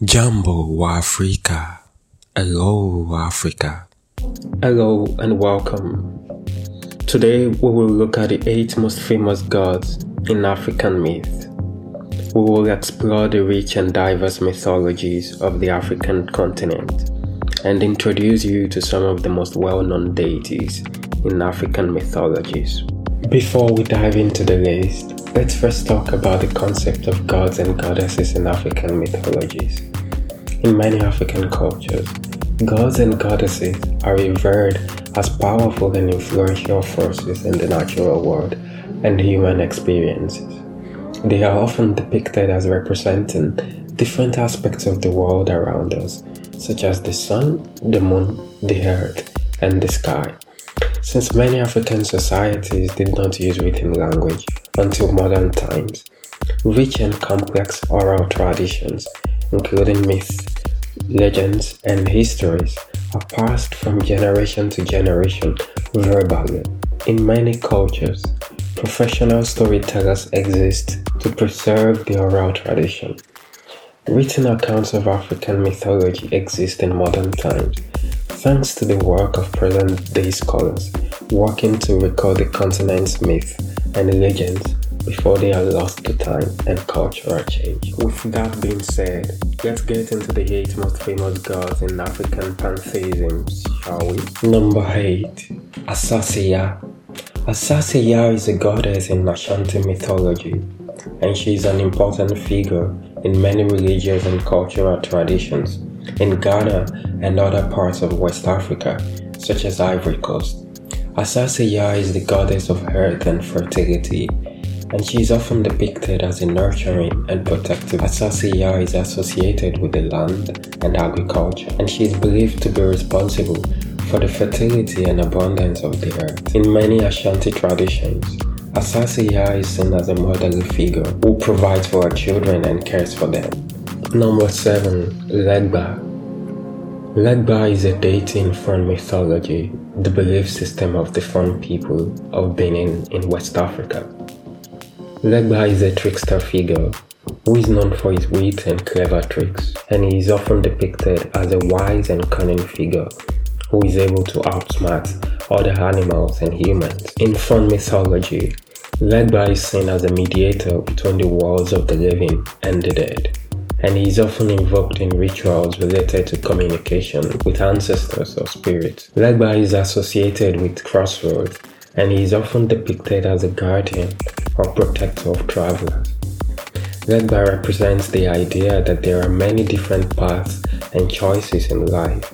Jambo Africa. Hello Africa. Hello and welcome. Today we will look at the eight most famous gods in African myth. We will explore the rich and diverse mythologies of the African continent and introduce you to some of the most well known deities in African mythologies. Before we dive into the list, let's first talk about the concept of gods and goddesses in African mythologies. In many African cultures, gods and goddesses are revered as powerful and influential forces in the natural world and human experiences. They are often depicted as representing different aspects of the world around us, such as the sun, the moon, the earth, and the sky. Since many African societies did not use written language until modern times, rich and complex oral traditions, including myths, legends, and histories, are passed from generation to generation verbally. In many cultures, professional storytellers exist to preserve the oral tradition. Written accounts of African mythology exist in modern times, thanks to the work of present day scholars working to record the continent's myths and legends before they are lost to time and cultural change. With that being said, let's get into the eight most famous gods in African pantheism, shall we? Number 8 Asase Yaa. Asasiya is a goddess in Ashanti mythology, and she is an important figure in many religious and cultural traditions in Ghana and other parts of West Africa, such as Ivory Coast. Asase Yaa is the goddess of earth and fertility, and she is often depicted as a nurturing and protective. Asase Yaa is associated with the land and agriculture, and she is believed to be responsible for the fertility and abundance of the earth. In many Ashanti traditions, Asase Yaa is seen as a motherly figure who provides for her children and cares for them. Number 7. Legba Legba is a deity in Fon mythology, the belief system of the Fon people of Benin in West Africa. Legba is a trickster figure who is known for his wit and clever tricks, and he is often depicted as a wise and cunning figure who is able to outsmart other animals and humans. In Fon mythology, Legba is seen as a mediator between the worlds of the living and the dead, and he is often invoked in rituals related to communication with ancestors or spirits. Legba is associated with crossroads, and he is often depicted as a guardian or protector of travelers. Legba represents the idea that there are many different paths and choices in life,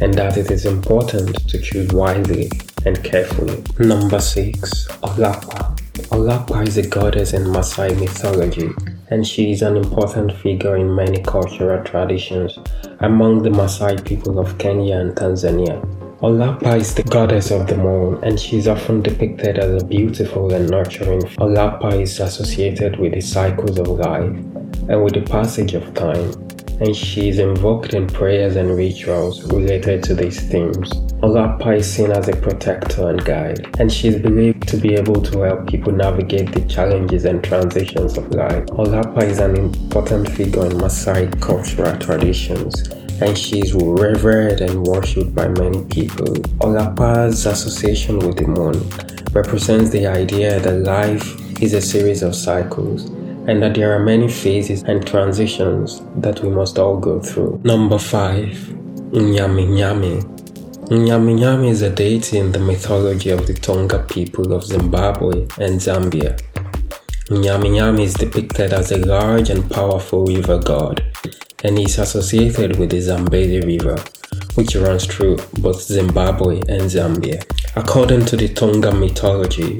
and that it is important to choose wisely and carefully. Number 6. Olapa Olapa is a goddess in Maasai mythology, and she is an important figure in many cultural traditions among the Maasai people of Kenya and Tanzania. Olapa is the goddess of the moon, and she is often depicted as a beautiful and nurturing. Olapa is associated with the cycles of life and with the passage of time, and she is invoked in prayers and rituals related to these themes. Olapa is seen as a protector and guide, and she is believed to be able to help people navigate the challenges and transitions of life. Olapa is an important figure in Maasai cultural traditions, and she is revered and worshipped by many people. Olapa's association with the moon represents the idea that life is a series of cycles and that there are many phases and transitions that we must all go through. Number 5. Nyami Nyami Nyami Nyami is a deity in the mythology of the Tonga people of Zimbabwe and Zambia. Nyami Nyami is depicted as a large and powerful river god and is associated with the Zambezi River, which runs through both Zimbabwe and Zambia. According to the Tonga mythology,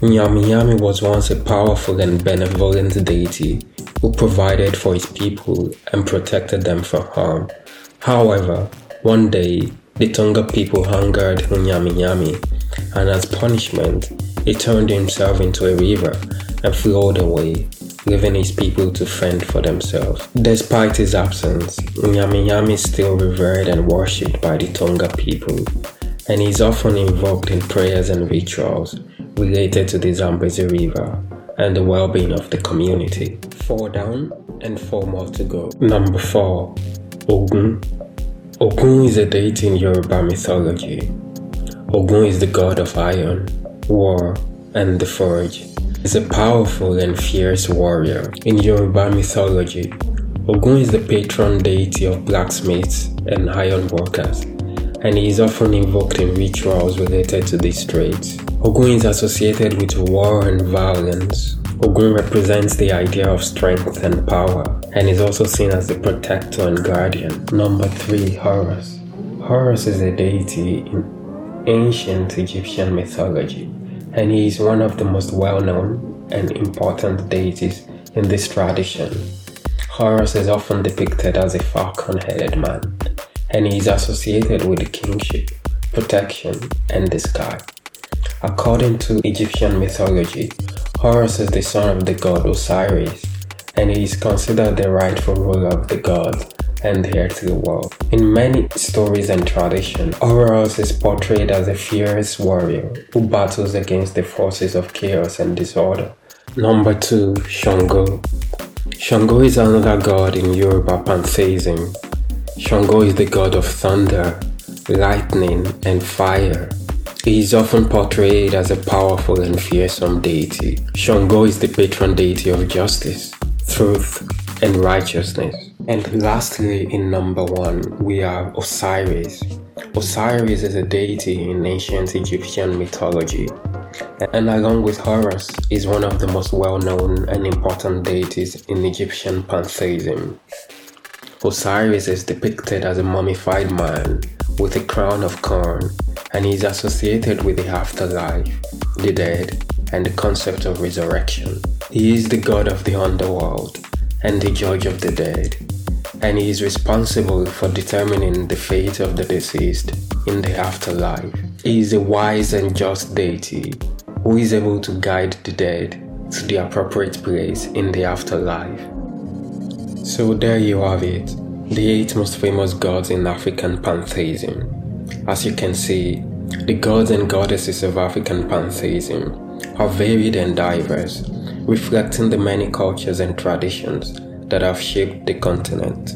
Nyami Nyami was once a powerful and benevolent deity who provided for his people and protected them from harm. However, one day, the Tonga people hungered Nyami Nyami, and as punishment, he turned himself into a river and flowed away, leaving his people to fend for themselves. Despite his absence, Nyami Nyami is still revered and worshipped by the Tonga people, and is often invoked in prayers and rituals related to the Zambezi River and the well being of the community. Four down and four more to go. Number four, Ogun. Ogun is a deity in Yoruba mythology. Ogun is the god of iron, war, and the forge. He's a powerful and fierce warrior. In Yoruba mythology, Ogun is the patron deity of blacksmiths and iron workers, and he is often invoked in rituals related to these trades. Ogun is associated with war and violence. Ogun represents the idea of strength and power, and is also seen as the protector and guardian. Number 3 Horus. Horus is a deity in ancient Egyptian mythology, and he is one of the most well known and important deities in this tradition. Horus is often depicted as a falcon headed man, and he is associated with kingship, protection, and the sky. According to Egyptian mythology, Horus is the son of the god Osiris, and he is considered the rightful ruler of the gods and the heir to the world. In many stories and traditions, Horus is portrayed as a fierce warrior who battles against the forces of chaos and disorder. Number 2. Shango Shango is another god in Yoruba pantheism. Shango is the god of thunder, lightning, and fire. He is often portrayed as a powerful and fearsome deity. Shango is the patron deity of justice, truth, and righteousness. And lastly, in number one, we have Osiris. Osiris is a deity in ancient Egyptian mythology and along with Horus is one of the most well-known and important deities in Egyptian pantheism. Osiris is depicted as a mummified man with a crown of corn and he is associated with the afterlife, the dead, and the concept of resurrection. He is the god of the underworld and the judge of the dead, and he is responsible for determining the fate of the deceased in the afterlife. He is a wise and just deity who is able to guide the dead to the appropriate place in the afterlife. So there you have it, the eight most famous gods in African pantheism. As you can see, the gods and goddesses of African pantheism are varied and diverse, reflecting the many cultures and traditions that have shaped the continent.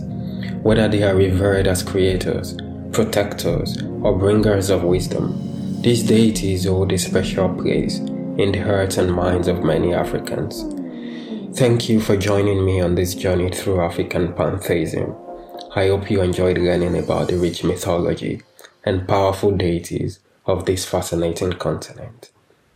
Whether they are revered as creators, protectors, or bringers of wisdom. These deities hold a special place in the hearts and minds of many Africans. Thank you for joining me on this journey through African pantheism. I hope you enjoyed learning about the rich mythology and powerful deities of this fascinating continent.